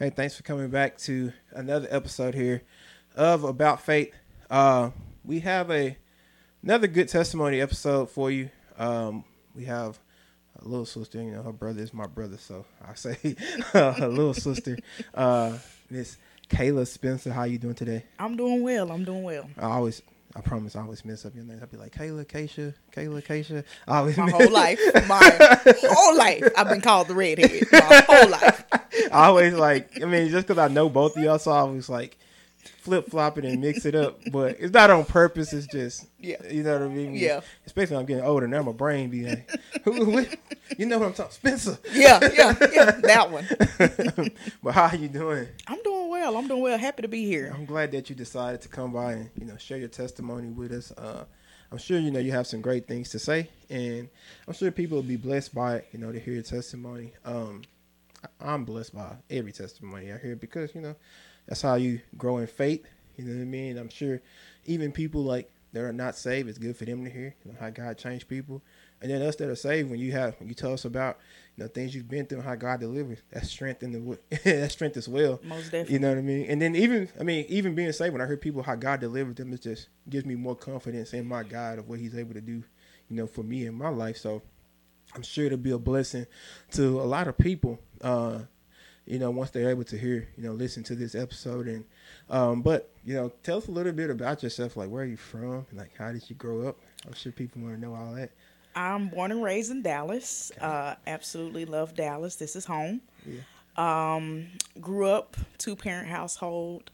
Hey, thanks for coming back to another episode here of About Faith. Uh, we have a another good testimony episode for you. Um, we have a little sister, you know, her brother is my brother, so I say a little sister, uh, Miss Kayla Spencer. How you doing today? I'm doing well. I'm doing well. I always, I promise, I always mess up your name. I'll be like Kayla, Keisha, Kayla, Keisha. I always My whole life, my whole life, I've been called the redhead. My whole life. I always like. I mean, just because I know both of y'all, so I always like flip flop it and mix it up. But it's not on purpose. It's just, Yeah. you know what I mean. Yeah. Especially I'm getting older now, my brain be like, who, who, you know what I'm talking, Spencer. Yeah, yeah, yeah. That one. but how you doing? I'm doing well. I'm doing well. Happy to be here. I'm glad that you decided to come by and you know share your testimony with us. Uh, I'm sure you know you have some great things to say, and I'm sure people will be blessed by it. You know to hear your testimony. Um, I'm blessed by every testimony I hear because you know that's how you grow in faith. You know what I mean? I'm sure even people like that are not saved, it's good for them to hear you know, how God changed people, and then us that are saved. When you have when you tell us about you know things you've been through, how God delivered, that's strength in the that's strength as well. Most definitely. You know what I mean? And then even I mean, even being saved, when I hear people how God delivered them, it just gives me more confidence in my God of what He's able to do, you know, for me in my life. So I'm sure it'll be a blessing to a lot of people. Uh, you know, once they're able to hear, you know, listen to this episode and um, but you know, tell us a little bit about yourself, like where are you from, and like how did you grow up? I'm sure people want to know all that. I'm born and raised in Dallas. Uh, absolutely love Dallas. This is home. Yeah. Um, grew up two parent household.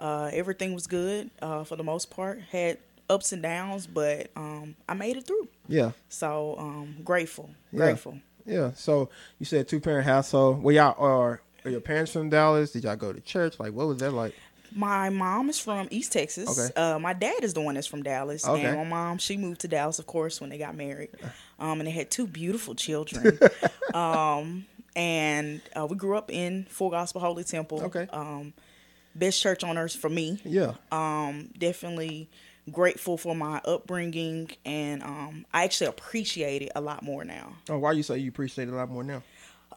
Uh, everything was good uh, for the most part. Had ups and downs, but um, I made it through. Yeah, So um, grateful, Yeah. grateful. yeah. So you said two parent household. Well, y'all are are your parents from Dallas? Did y'all go to church? Like, what was that like? My mom is from East Texas. Okay. Uh, my dad is the one that's from Dallas, Okay. and my mom she moved to Dallas, of course, when they got married, um, and they had two beautiful children. um, and uh, we grew up in Full Gospel Holy Temple. Okay. Um, best church on earth for me. Yeah. Um, definitely grateful for my upbringing, and um, I actually appreciate it a lot more now. Oh, why you say you appreciate it a lot more now?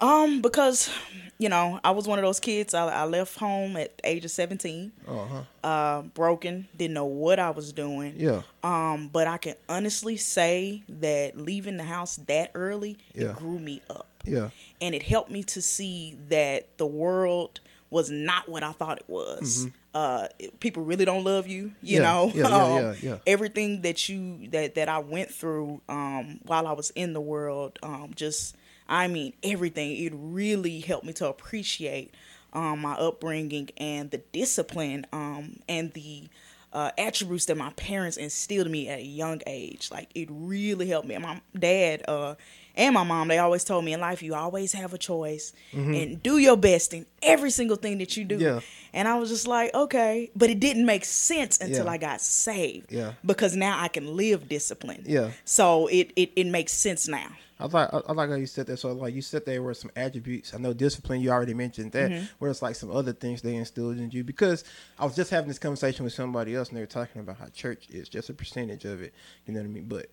Um, because you know I was one of those kids. I, I left home at the age of seventeen. Oh, huh. uh, broken, didn't know what I was doing. Yeah. Um, but I can honestly say that leaving the house that early, Yeah. it grew me up. Yeah. And it helped me to see that the world was not what I thought it was. Uh, people really don't love you, you Mm-hmm. Yeah, know. yeah, yeah, Um, yeah, yeah. Everything that you that that I went through um, while I was in the world, um, just I mean everything. It really helped me to appreciate um, my upbringing and the discipline um, and the uh, attributes that my parents instilled in me at a young age. Like it really helped me. And my dad uh, and my mom, they always told me in life, you always have a choice and do your best in every single thing that you do. Mm-hmm. Yeah. And I was just like, okay, but it didn't make sense until Yeah. I got saved. Yeah. Because now I can live discipline. Yeah. So it it, it makes sense now. I like I, I like how you said that. So like you said there were some attributes. I know discipline. You already mentioned that. Mm-hmm. Where it's like some other things they instilled in you. Because I was just having this conversation with somebody else, and they were talking about how church is just a percentage of it. You know what I mean? But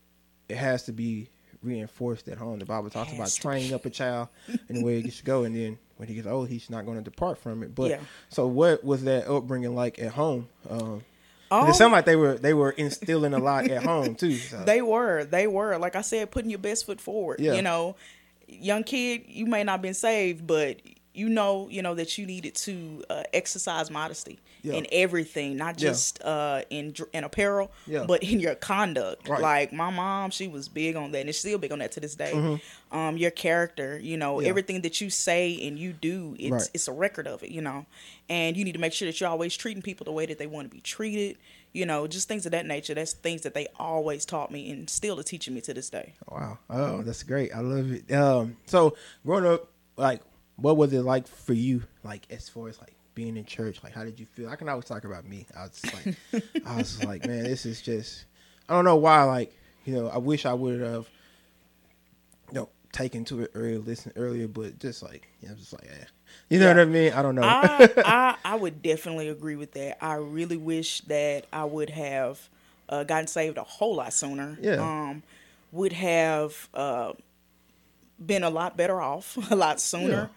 it has to be reinforced at home. The Bible talks about training up a child in the way he should go, and then when he gets old, he's not going to depart from it. But Yeah. so what was that upbringing like at home? Um, Um, it sounded like they were they were instilling a lot at home too. So. They were, they were. Like I said, putting your best foot forward. Yeah. You know, young kid, you may not been saved, but you know, you know that you needed to uh, exercise modesty Yeah. in everything, not Yeah. just uh, in in apparel, Yeah. but in your conduct. Right. Like my mom, she was big on that, and she's still big on that to this day. Um, your character, you know, Mm-hmm. Yeah. everything that you say and you do, it's Right. it's a record of it, you know, and you need to make sure that you're always treating people the way that they want to be treated. You know, just things of that nature. That's things that they always taught me and still are teaching me to this day. Wow. Oh, that's great. I love it. Um, so growing up, like, what was it like for you? Like, as far as like being in church, like, how did you feel? I can always talk about me. I was just like, I was like, man, this is just. I don't know why. Like, you know, I wish I would have, you know, taken to it earlier, listened earlier, but just like, you know, just like, eh. you know Yeah. what I mean? I don't know. I, I I would definitely agree with that. I really wish that I would have uh, gotten saved a whole lot sooner. Yeah. Um, would have uh, been a lot better off a lot sooner.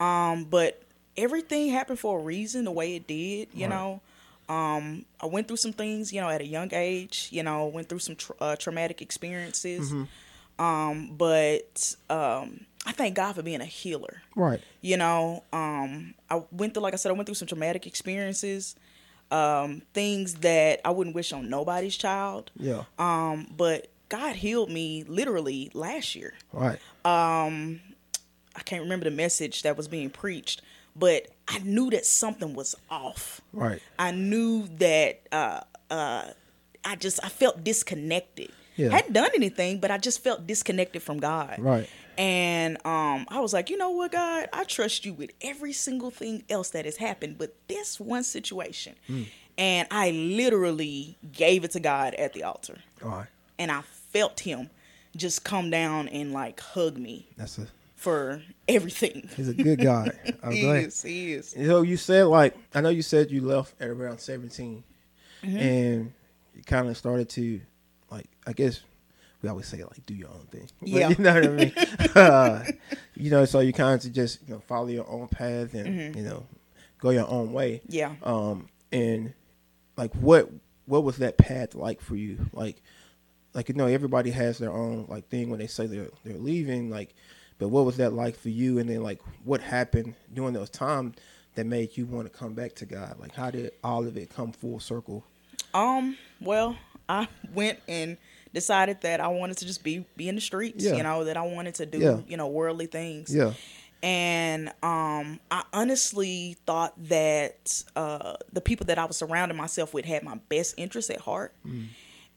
Um, but everything happened for a reason, the way it did. You Right. know, um, I went through some things. You know, at a young age. You know, went through some tra- uh, traumatic experiences. Um, but um, I thank God for being a healer. Right. You know, um, I went through, like I said, I went through some traumatic experiences, um, things that I wouldn't wish on nobody's child. Yeah. Um, but God healed me literally last year. Right. I can't remember the message that was being preached, but I knew that something was off. Right. I knew that uh, uh, I just I felt disconnected. Yeah. I hadn't done anything, but I just felt disconnected from God. Right. And um, I was like, you know what, God, I trust you with every single thing else that has happened, but this one situation. Hmm. And I literally gave it to God at the altar. All right. And I felt him just come down and like hug me That's a for everything. he's a good guy. I'm he glad. is, he is. You know, you said like I know you said you left at around 17 Mm-hmm. and you kind of started to like I guess we always say like do your own thing. But Yeah. you know what I mean. uh, you know, so you kind of just you know follow your own path and Mm-hmm. you know go your own way. Yeah. Um, and like what what was that path like for you? Like like you know everybody has their own like thing when they say they're they're leaving like but what was that like for you and then like what happened during those times that made you want to come back to god like how did all of it come full circle Um, well, I went and decided that I wanted to just be be in the streets, Yeah. you know, that I wanted to do, Yeah. you know, worldly things. yeah And um I honestly thought that uh the people that I was surrounding myself with had my best interests at heart. Mm.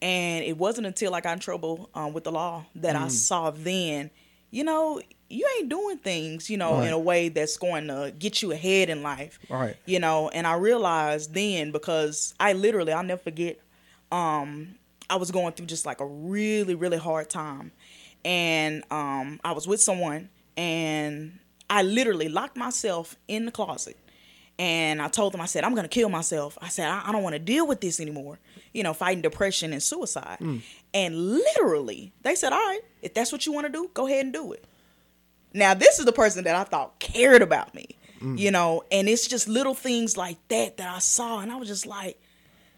And it wasn't until I got in trouble um, with the law that Mm. I saw then, you know, you ain't doing things, you know, Right. in a way that's going to get you ahead in life. Right. You know, and I realized then because I literally, I'll never forget, um, I was going through just like a really, really hard time. And um, I was with someone and I literally locked myself in the closet. And I told them, I said, I'm going to kill myself. I said, I, I don't want to deal with this anymore. You know, fighting depression and suicide. Hmm. And literally, they said, All right, if that's what you want to do, go ahead and do it. Now, this is the person that I thought cared about me, hmm. you know, and it's just little things like that that I saw. And I was just like,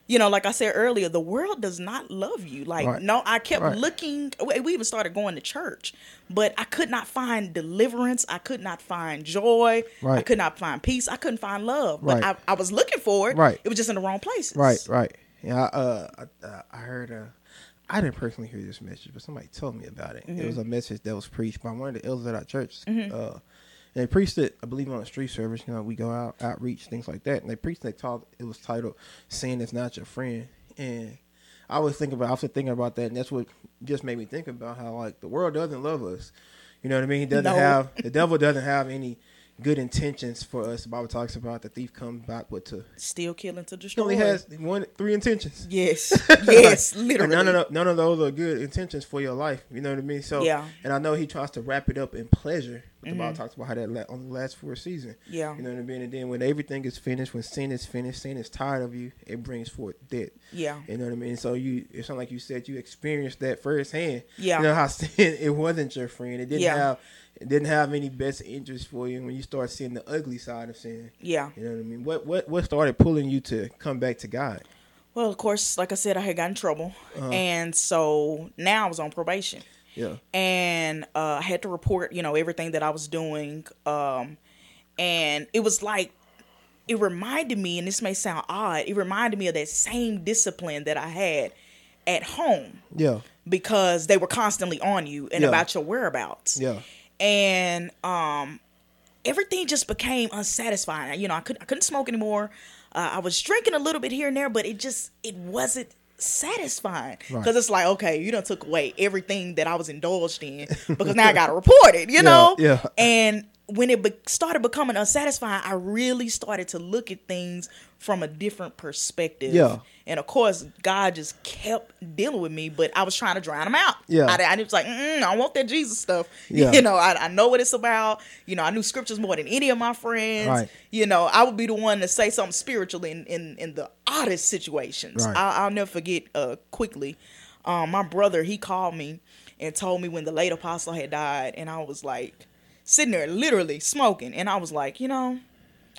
you know, like I said earlier, the world does not love you. Like, Right. no, I kept Right. looking. We even started going to church, but I could not find deliverance. I could not find joy. Right. I could not find peace. I couldn't find love. But Right. I, I was looking for it. Right. It was just in the wrong places. right right yeah I, uh I, uh, I heard uh I didn't personally hear this message, but somebody told me about it. It was a message that was preached by one of the elders at our church. Uh, and they preached it, I believe, on a street service. You know, we go out, outreach, things like that. And they preached. They taught. It was titled "Sin is Not Your Friend." And I was thinking about. I was thinking about that, and that's what just made me think about how like the world doesn't love us. You know what I mean? He doesn't No. have the devil doesn't have any good intentions for us. The Bible talks about the thief comes back with to. Still killing to He destroy. only has one, three intentions. Yes. Yes. And literally. none of the, none of those are good intentions for your life. You know what I mean? So Yeah. And I know he tries to wrap it up in pleasure. But the Bible mm-hmm. talks about how that la- only lasts for a season. Yeah. You know what I mean? And then when everything is finished, when sin is finished, sin is tired of you, it brings forth death. Yeah. You know what I mean? So you, it's not like you said you experienced that firsthand. Yeah. You know how sin, it wasn't your friend. It didn't Yeah. have, it didn't have any best interest for you. When you start seeing the ugly side of sin, Yeah. you know what I mean? What, what, what started pulling you to come back to God? Well, of course, like I said, I had gotten in trouble, and so now I was on probation, Yeah. and uh, I had to report, you know, everything that I was doing, um, and it was like it reminded me, and this may sound odd, it reminded me of that same discipline that I had at home Yeah. because they were constantly on you and Yeah. about your whereabouts Yeah. And um everything just became unsatisfying you know i couldn't i couldn't smoke anymore uh, i was drinking a little bit here and there but it just it wasn't satisfying because Right. it's like okay you done took away everything that i was indulged in because now i gotta report it you know yeah. and when it be- started becoming unsatisfying i really started to look at things from a different perspective Yeah. and of course god just kept dealing with me but i was trying to drown him out Yeah. i, I was like i want that jesus stuff Yeah. you know I, I know what it's about you know i knew scriptures more than any of my friends Right. you know i would be the one to say something spiritual in in, in the oddest situations Right. I, i'll never forget uh quickly um my brother he called me and told me when the late apostle had died and i was like sitting there literally smoking and i was like you know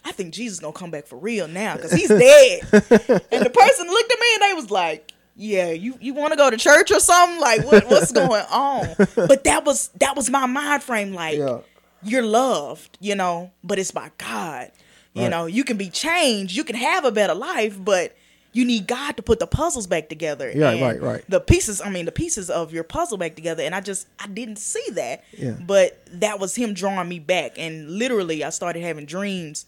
I think Jesus gonna come back for real now because he's dead. and the person looked at me and they was like, yeah, you, you want to go to church or something? Like, what, what's going on? But that was that was my mind frame. Like, Yeah. you're loved, you know, but it's by God. You Right. know, you can be changed, you can have a better life, but you need God to put the puzzles back together. Yeah, and right, right. The pieces, I mean, the pieces of your puzzle back together, and I just I didn't see that. Yeah. But that was him drawing me back, and literally, I started having dreams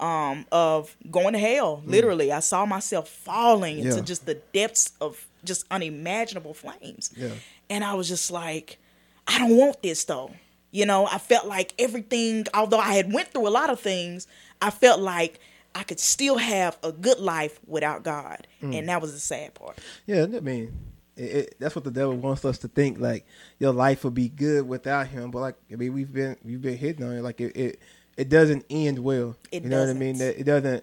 um, of going to hell. Literally, I saw myself falling into Mm. Yeah. just the depths of just unimaginable flames. Yeah. And I was just like, I don't want this though. You know, I felt like everything, although I had went through a lot of things, I felt like I could still have a good life without God. Mm. And that was the sad part. Yeah, I mean, it, it, that's what the devil wants us to think. Like your life will be good without him, but like I mean, we've been we've been hitting on it. Like it it, it doesn't end well. It you know what I mean? That it doesn't.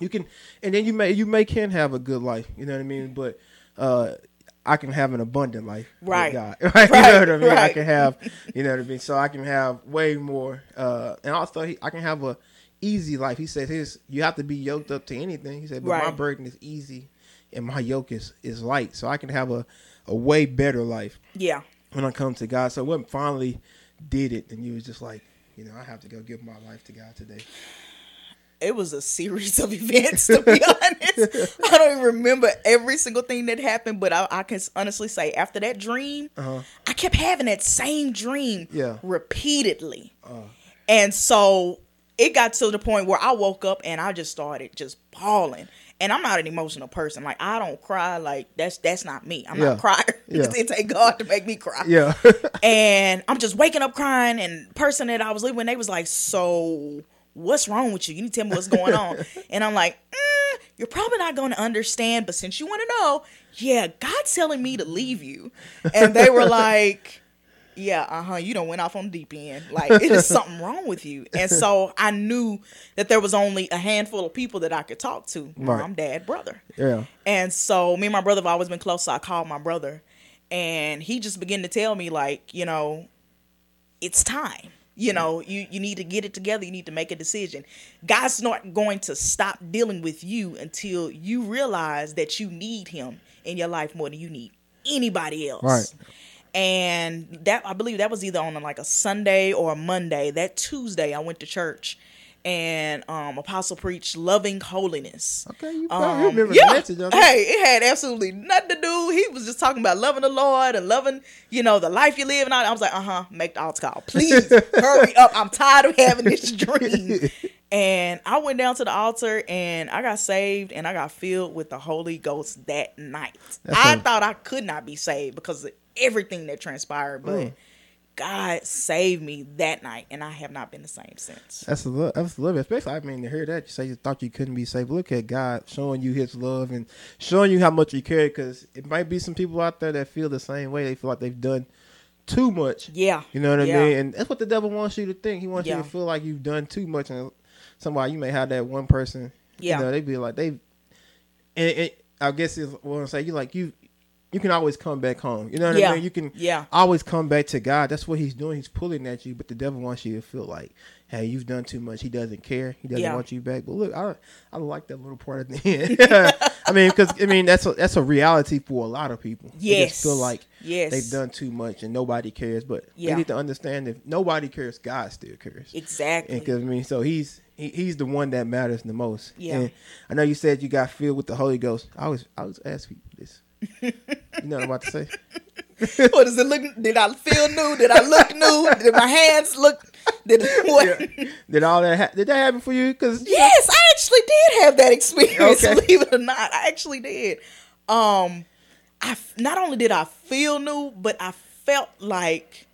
You can, and then you may you may can have a good life. You know what I mean? But uh, I can have an abundant life, with Right. God. Right? you know Right, what I mean? I can have, you know what I mean. So I can have way more, uh, and also I can have a easy life. He says his you have to be yoked up to anything. He said, but my burden is easy, and my yoke is is light. So I can have a a way better life Yeah. when I come to God. So when finally did it, and you was just like, you know, I have to go give my life to God today. It was a series of events, to be honest. I don't even remember every single thing that happened, but I, I can honestly say after that dream, Uh-huh. I kept having that same dream Yeah. repeatedly. Uh, And so it got to the point where I woke up and I just started just bawling. And I'm not an emotional person. Like I don't cry. Like that's that's not me. I'm Yeah. not a crier. Yeah. it take God to make me cry. yeah, And I'm just waking up crying. And person that I was living with, they was like, "So what's wrong with you? You need to tell me what's going on." and I'm like, mm, "You're probably not going to understand, but since you want to know, yeah, God's telling me to leave you." And they were like, "Yeah, uh huh. You don't went off on the deep end. Like it is something wrong with you." And so I knew that there was only a handful of people that I could talk to: Right. mom, dad, brother. yeah, And so me and my brother have always been close. So I called my brother, and he just began to tell me like, you know, it's time. You know, you you need to get it together. You need to make a decision. God's not going to stop dealing with you until you realize that you need Him in your life more than you need anybody else. Right. And that I believe that was either on like a Sunday or a Monday. That Tuesday, I went to church, and um, Apostle preached loving holiness. okay. You, Um, probably remember yeah. the message. Hey, it had absolutely nothing to do. He was just talking about loving the Lord and loving, you know, the life you live. And all. I was like, uh huh, make the altar call. Please hurry up. I'm tired of having this dream. And I went down to the altar and I got saved and I got filled with the Holy Ghost that night. That's I a- thought I could not be saved because everything that transpired, but Mm. God saved me that night and I have not been the same since. That's a love. That's a love. Especially, I mean, to hear that you say you thought you couldn't be saved. Look at God showing you His love and showing you how much He care. Because it might be some people out there that feel the same way. They feel like they've done too much. Yeah. You know what Yeah. I mean? And that's what the devil wants you to think. He wants you to feel like you've done too much. And somebody you may have that one person. Yeah. You know, they be like they. And, and I guess is what I'm saying. You like you. You can always come back home. You know what Yeah. I mean? You can Yeah. always come back to God. That's what he's doing. He's pulling at you, but the devil wants you to feel like, hey, you've done too much. He doesn't care. He doesn't Yeah. want you back. But look, I I like that little part at the end. I mean, because I mean that's a, that's a reality for a lot of people. They Yes. just feel like Yes. they've done too much and nobody cares. But Yeah. they need to understand if nobody cares, God still cares. Exactly. And 'cause, I mean, so he's he's the one that matters the most. Yeah. And I know you said you got filled with the Holy Ghost. I was I was asking you this. You know what I'm about to say? what does it look? Did I feel new? Did I look new? Did my hands look? Did what? Did all that ha- did that happen for you? Because Yes, I actually did have that experience. Okay. Believe it or not, I actually did. Um, I f- not only did I feel new, but I felt like,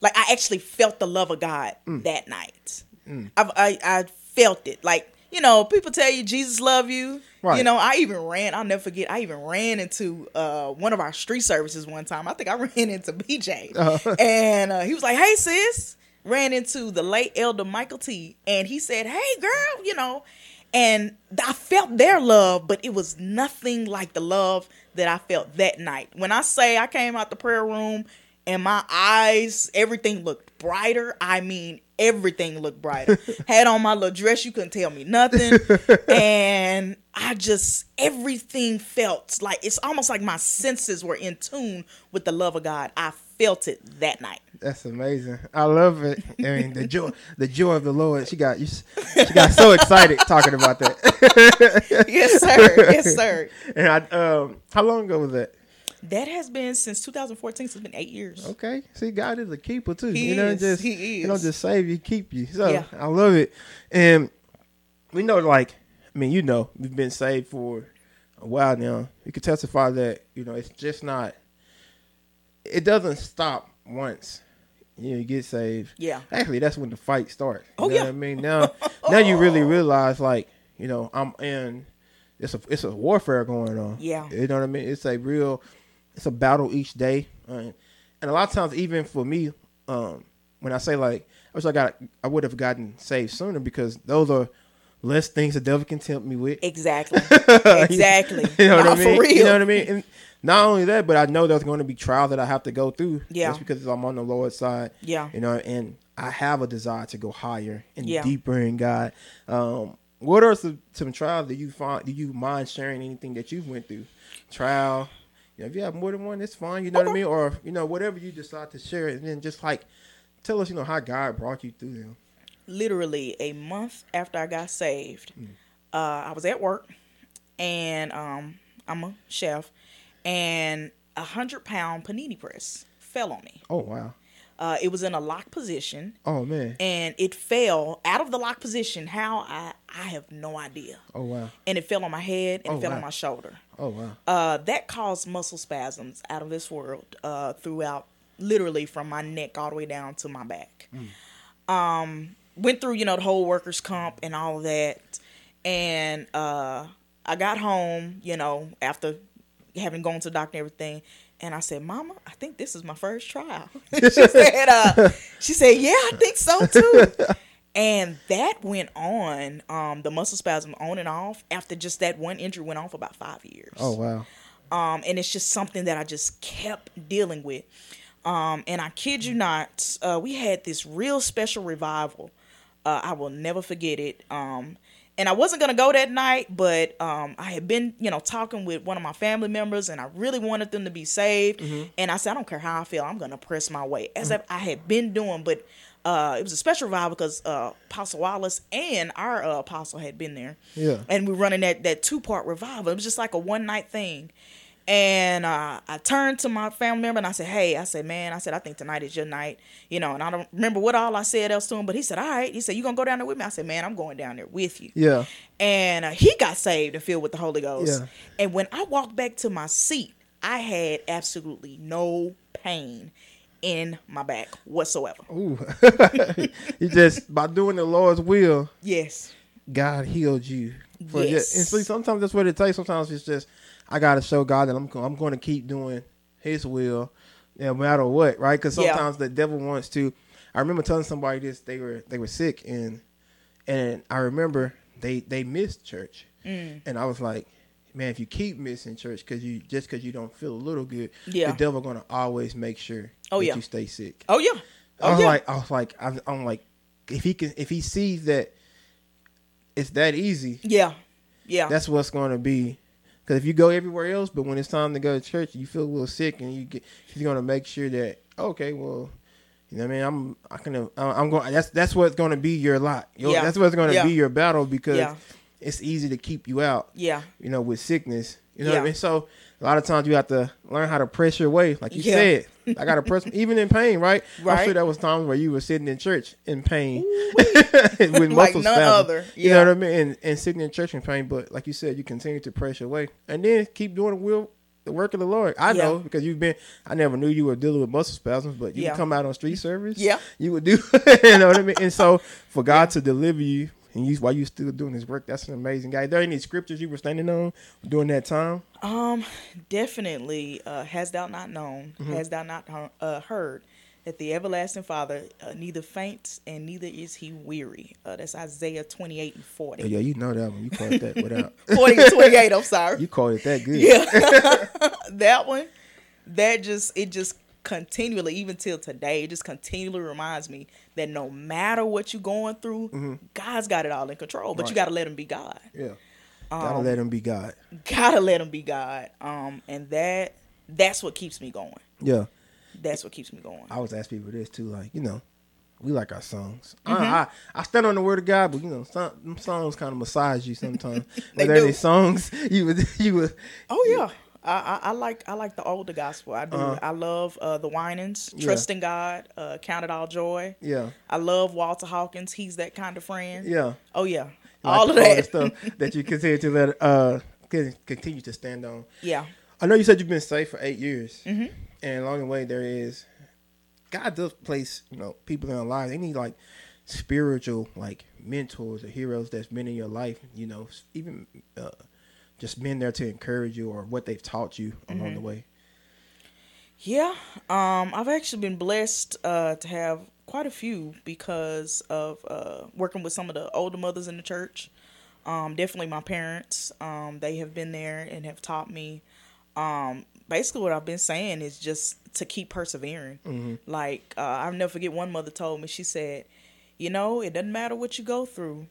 like I actually felt the love of God Mm. that night. I've, I I felt it. Like you know, people tell you Jesus love you. Right. You know, I even ran. I'll never forget. I even ran into uh, one of our street services one time. I think I ran into BJ, Uh-huh. and uh, he was like, "Hey, sis." Ran into the late elder Michael T, and he said, "Hey, girl," you know, and I felt their love, but it was nothing like the love that I felt that night. When I say I came out the prayer room and my eyes, everything looked brighter. I mean, everything looked brighter. Had on my little dress, you couldn't tell me nothing. and I just, everything felt like it's almost like my senses were in tune with the love of God. I felt it that night. That's amazing. I love it. I mean, the joy, the joy of the Lord. She got you. She got so excited talking about that. yes, sir. Yes, sir. And I, um, how long ago was that? That has been since 2014. So it's been eight years. Okay. See, God is a keeper too. He you know, is. just He you know, is. just save you, keep you. So Yeah. I love it. And we know, like, I mean, you know, we've been saved for a while now. You can testify that you know it's just not. It doesn't stop once. You know, you get saved. Yeah. Actually, that's when the fight starts. You Oh, know yeah. what I mean? Now, oh. now you really realize, like, you know, I'm in. It's a it's a warfare going on. Yeah. You know what I mean? It's a real, it's a battle each day, and a lot of times, even for me, um, when I say like, I wish I got, I would have gotten saved sooner because those are less things the devil can tempt me with. Exactly. Exactly. You know what No, I mean? For real. You know what I mean? And not only that, but I know there's going to be trials that I have to go through. Yeah. Just because I'm on the Lord's side. Yeah. You know, and I have a desire to go higher and Yeah. deeper in God. Um, what are some, some trials that you find? Do you mind sharing anything that you've went through? Trial. You know, if you have more than one, it's fine. You know what I mean? Or you know, whatever you decide to share, and then just like tell us, you know, how God brought you through them. literally a month after I got saved, uh, I was at work, and um, I'm a chef, and a hundred pound panini press fell on me. Oh wow. Uh, it was in a locked position, Oh man. and it fell out of the locked position. How I I have no idea. Oh wow. And it fell on my head and Oh, it fell wow. on my shoulder. Oh wow. Uh, that caused muscle spasms out of this world uh, throughout, literally from my neck all the way down to my back. Um, went through, you know, the whole workers' comp and all of that, and uh, I got home, you know, after having gone to the doctor and everything. And I said, "Mama, I think this is my first trial." she said, uh, "She said, yeah, I think so too." and that went on, um, the muscle spasm on and off after just that one injury went on for about five years Oh wow. um, and it's just something that I just kept dealing with. Um, and I kid you not, uh, we had this real special revival. Uh, I will never forget it. Um, and I wasn't gonna go that night, but um, I had been, you know, talking with one of my family members, and I really wanted them to be saved. And I said, I don't care how I feel, I'm gonna press my way, as I I had been doing. But uh, it was a special revival because uh, Apostle Wallace and our uh, apostle had been there Yeah. and we were running that that two part revival. It was just like a one night thing. And uh, I turned to my family member and I said, "Hey, I said, man, I said, I think tonight is your night, you know." And I don't remember what all I said else to him, but he said, "All right." He said, "You gonna go down there with me?" I said, "Man, I'm going down there with you." Yeah. And uh, he got saved and filled with the Holy Ghost. Yeah. And when I walked back to my seat, I had absolutely no pain in my back whatsoever. Ooh. you just by doing the Lord's will, Yes. God healed you. For Yes. just, and see, sometimes that's what it takes. Sometimes it's just I got to show God that I'm I'm going to keep doing His will, no matter what, right? Because Yeah. sometimes the devil wants to. I remember telling somebody this. They were they were sick and and I remember they they missed church, Mm. and I was like. Man, if you keep missing church because you just because you don't feel a little good, Yeah. the devil gonna always make sure Oh, that yeah. you stay sick. Oh yeah. I Oh was yeah. like, I was like, I'm, I'm like, if he can, if he sees that it's that easy, yeah. Yeah. that's what's going to be. Because if you go everywhere else, but when it's time to go to church, you feel a little sick, and you get, he's going to make sure that okay, well, you know, what I mean, I'm, I can, I'm going. That's that's what's going to be your lot. Your, Yeah. That's what's going to Yeah. be your battle because Yeah. It's easy to keep you out. yeah. You know, with sickness. You know what I mean? So a lot of times you have to learn how to press your way, like you Yeah. said. I got to press, even in pain, right? right? I'm sure there was times where you were sitting in church in pain with Like muscle none spasms. other. You know what I mean? And, and sitting in church in pain, but like you said, you continue to press your way, and then keep doing the will, the work of the Lord. I know because you've been. I never knew you were dealing with muscle spasms, but you Yeah. come out on street service. Yeah. you would do. you know what I mean? And so for God to deliver you. And you, while you still doing this work, that's an amazing guy. Are there any scriptures you were standing on during that time? Um, definitely. Uh, has thou not known? Mm-hmm. Has thou not uh, heard that the everlasting Father uh, neither faints and neither is he weary? Uh, that's Isaiah twenty eight and Oh, forty. yeah, you know that one. You called that without. 40 and twenty eight. I'm sorry. you called it that good. Yeah, that one. That just it just continually, even till today, it just continually reminds me that no matter what you're going through, God's got it all in control. But you got to let Him be God. Yeah. Gotta let him be God. Gotta let Him be God. Um, and that that's what keeps me going. Yeah. That's what keeps me going. I always ask people this too, like, you know, we like our songs. Mm-hmm. I, I I stand on the word of God, but you know, some songs kind of massage you sometimes. They do. songs you would you would Oh yeah. I, I, I like I like the older gospel. I do. I love uh, the Winans, Yeah. Trust in God, uh, Count It All Joy. yeah I love Walter Hawkins. He's that kind of friend. yeah Oh yeah. Like all of that. stuff that you continue to let uh continue to stand on. yeah. I know you said you've been saved for eight years, Mm-hmm. and along the way there is God does place you know people in our lives. They need like spiritual like mentors or heroes that's been in your life. You know, even uh, just been there to encourage you or what they've taught you along Mm-hmm. the way. Yeah, um, I've actually been blessed uh, to have quite a few because of uh, working with some of the older mothers in the church. Um, definitely my parents. Um, they have been there and have taught me. Um, basically, what I've been saying is just to keep persevering. Like uh, I'll never forget one mother told me. She said, "You know, it doesn't matter what you go through."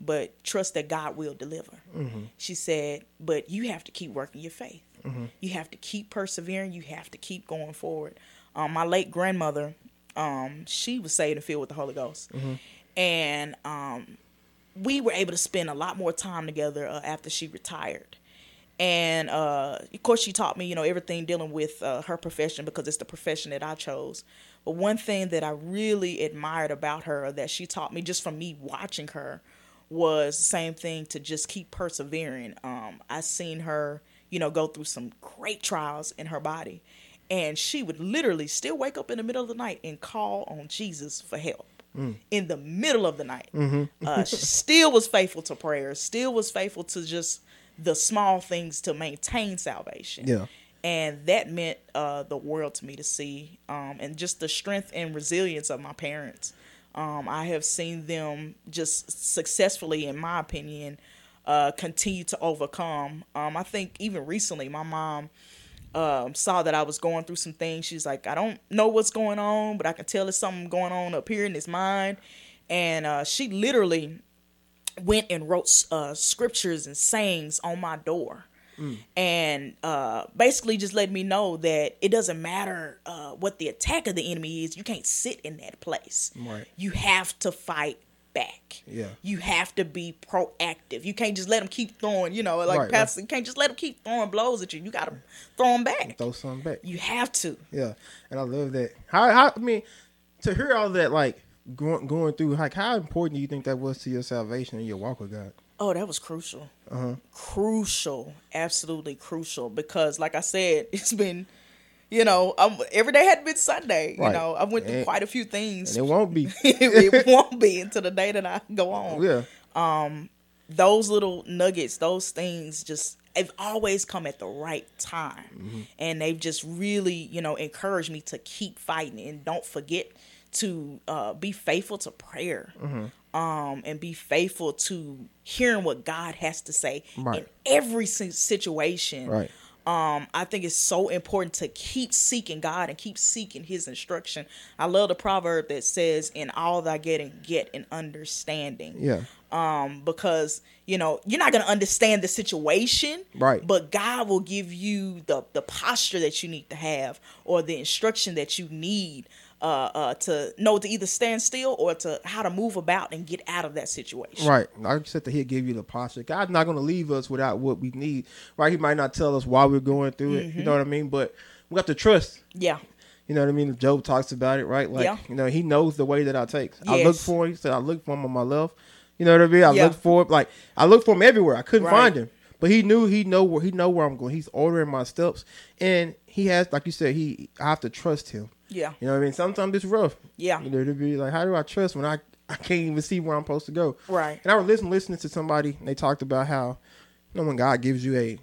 But trust that God will deliver. She said, but you have to keep working your faith. You have to keep persevering. You have to keep going forward. Um, my late grandmother, um, she was saved and filled with the Holy Ghost, and um, we were able to spend a lot more time together uh, after she retired. And uh, of course, she taught me, you know, everything dealing with uh, her profession because it's the profession that I chose. But one thing that I really admired about her, that she taught me just from me watching her, was the same thing to just keep persevering. Um, I seen her, you know, go through some great trials in her body, and she would literally still wake up in the middle of the night and call on Jesus for help in the middle of the night. Uh, she still was faithful to prayer, still was faithful to just the small things to maintain salvation. Yeah. And that meant uh, the world to me to see, um, and just the strength and resilience of my parents. Um, I have seen them just successfully, in my opinion, uh, continue to overcome. Um, I think even recently, my mom um, saw that I was going through some things. She's like, I don't know what's going on, but I can tell there's something going on up here in his mind. And uh, she literally went and wrote uh, scriptures and sayings on my door. And uh, basically just let me know that it doesn't matter uh, what the attack of the enemy is. You can't sit in that place. Right. You have to fight back. Yeah. You have to be proactive. You can't just let them keep throwing, you know, like Right, right. You can't just let them keep throwing blows at you. You got to throw them back. Throw something back. You have to. Yeah, and I love that. How, how I mean, to hear all that, like going going through, like how important do you think that was to your salvation and your walk with God? Oh, that was crucial. Uh-huh. Crucial, absolutely crucial. Because, like I said, it's been, you know, um every day had been Sunday. You know, I went through And- quite a few things. And it won't be. it won't be until the day that I go on. yeah, Those little nuggets, those things, just have always come at the right time, Mm-hmm. and they've just really, you know, encouraged me to keep fighting and don't forget to uh, be faithful to prayer. Mm-hmm. Um, and be faithful to hearing what God has to say Right. in every situation. right. Um, I think it's so important to keep seeking God and keep seeking His instruction. I love the proverb that says, "In all thy getting, get an understanding." Yeah, Um, because you know you're not gonna understand the situation, Right. But God will give you the the posture that you need to have, or the instruction that you need, uh, uh, to know to either stand still or to how to move about and get out of that situation. right. I said, that He'll give you the posture. God's not going to leave us without what we need. Right? He might not tell us why we're going through it. Mm-hmm. You know what I mean? But we got to trust. Yeah. You know what I mean? Job talks about it, right? Like, Yeah. you know, he knows the way that I take. I look for him. He said, I look for him on my left. You know what I mean? I Yeah. look for him. Like, I look for him everywhere. I couldn't Right. find him. But he knew he know where he know where I'm going. He's ordering my steps. And he has, like you said, he I have to trust him. Yeah. You know what I mean? Sometimes it's rough. Yeah. You know, to be like, how do I trust when I, I can't even see where I'm supposed to go? Right. And I was listening, listening to somebody, and they talked about how, you know, when God gives you a,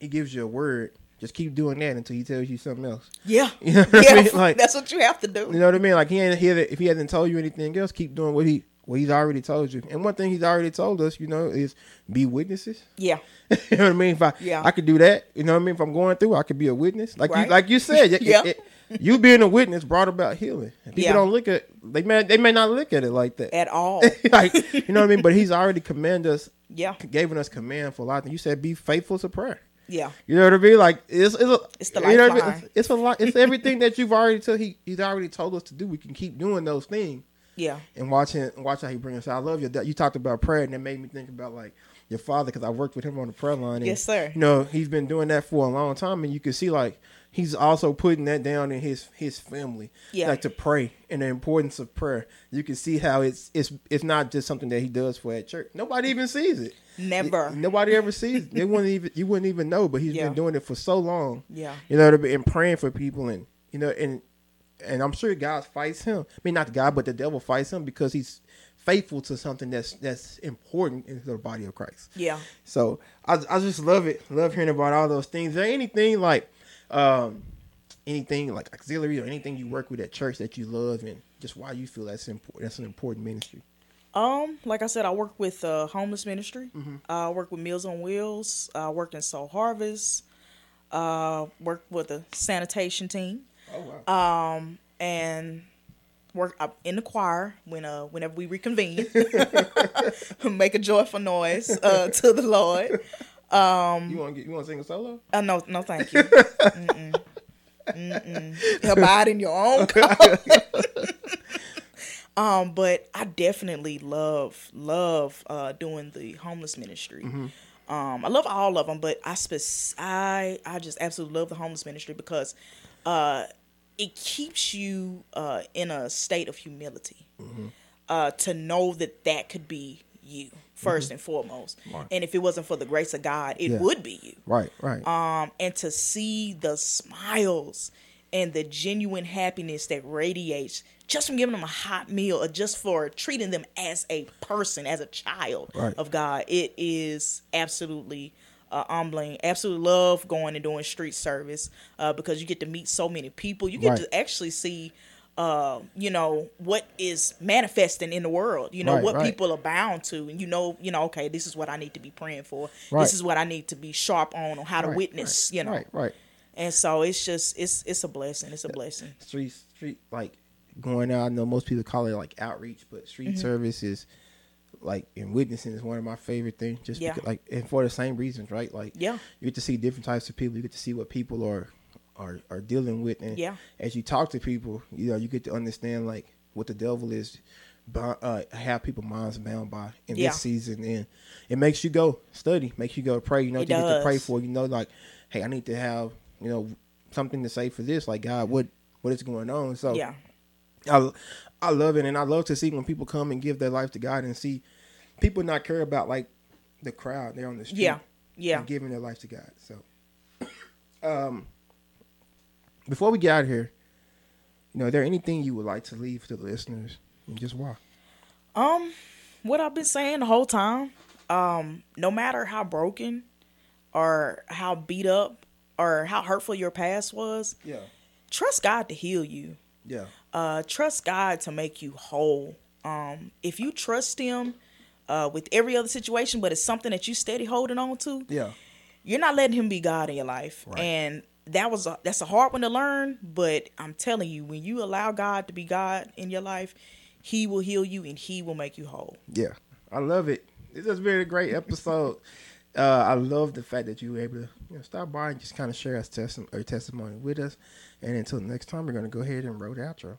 he gives you a word, just keep doing that until he tells you something else. Yeah. You know what yeah. I mean? Like, that's what you have to do. you know what I mean? Like he ain't here if he hasn't told you anything else, keep doing what he what he's already told you. And one thing he's already told us, you know, is be witnesses. Yeah. you know what I mean? If I Yeah. I could do that, you know what I mean? If I'm going through, I could be a witness. Like you like you said, Yeah. it- you being a witness brought about healing. And people Yeah. don't look at they may they may not look at it like that. At all. like you know what I mean? But he's already commanded us, Yeah. given us command for a lot. You said be faithful to prayer. Yeah. You know what I mean? Like it's it's a, It's the you know I mean? It's, it's a lot. It's everything that you've already told. He he's already told us to do. We can keep doing those things Yeah. and watching watch how he brings us. out. I love you. You talked about prayer, and it made me think about like your father because I worked with him on the prayer line. And, Yes, sir. You know he's been doing that for a long time, and you can see like he's also putting that down in his his family. Yeah. like to pray and the importance of prayer. You can see how it's it's it's not just something that he does for at church. Nobody even sees it. Never. Nobody ever sees. It. They wouldn't even you wouldn't even know. But he's Yeah. been doing it for so long. Yeah. You know, and praying for people, and you know, and and I'm sure God fights him. I mean, not God, but the devil fights him because he's faithful to something that's that's important in the body of Christ. Yeah. So I I just love it. Love hearing about all those things. Is there anything like um anything like auxiliary or anything you work with at church that you love and just why you feel that's important that's an important ministry. Um, like I said, I work with uh, homeless ministry. Mm-hmm. Uh, I work with Meals on Wheels. I work in Soul Harvest. Uh, work with a sanitation team. Oh wow. Um, and work up in the choir when uh whenever we reconvene. Make a joyful noise uh to the Lord. Um, you want to get you want to sing a solo? Uh, no, no, thank you. Mm-mm. Mm-mm. Abide in your own um, but I definitely love love uh, doing the homeless ministry. Um, I love all of them, but I spec- I I just absolutely love the homeless ministry because uh, it keeps you uh, in a state of humility uh, to know that that could be you 1st and foremost. Right. And if it wasn't for the grace of God, it Yeah. would be you Right, right. um, and to see the smiles and the genuine happiness that radiates just from giving them a hot meal or just for treating them as a person, as a child Right. of God, it is absolutely uh, humbling. Absolutely love going and doing street service uh, because you get to meet so many people. You get Right. to actually see. Uh, you know what is manifesting in the world. You know Right, what right. people are bound to, and you know, you know, okay, this is what I need to be praying for. This is what I need to be sharp on, on how to witness. You know, Right, right. and so it's just it's it's a blessing. It's a blessing. street street like going out. I know most people call it like outreach, but street Mm-hmm. service is like and witnessing is one of my favorite things. Just Yeah. because, like and for the same reasons, right? Like Yeah. you get to see different types of people. You get to see what people are are are dealing with, and Yeah. as you talk to people, you know you get to understand like what the devil is. Uh, have people minds bound by in Yeah. this season, and it makes you go study, makes you go pray. You know, It you get to pray for. You know, like, hey, I need to have you know something to say for this. Like, God, what what is going on? So Yeah, I, I love it, and I love to see when people come and give their life to God and see people not care about like the crowd. They're on the street, yeah, yeah. and giving their life to God. So, um, before we get out of here, you know, is there anything you would like to leave to the listeners, and just why? Um, what I've been saying the whole time, um, no matter how broken or how beat up or how hurtful your past was, Yeah, trust God to heal you. Yeah, uh, trust God to make you whole. Um, if you trust Him uh, with every other situation, but it's something that you steady holding on to, yeah, you're not letting Him be God in your life. Right. And that was a, that's a hard one to learn, but I'm telling you, when you allow God to be God in your life, He will heal you and He will make you whole. yeah. I love it. This has been a great episode. Uh, I love the fact that you were able to you know, stop by and just kind of share us testi- or testimony with us. And until next time, we're going to go ahead and roll the outro.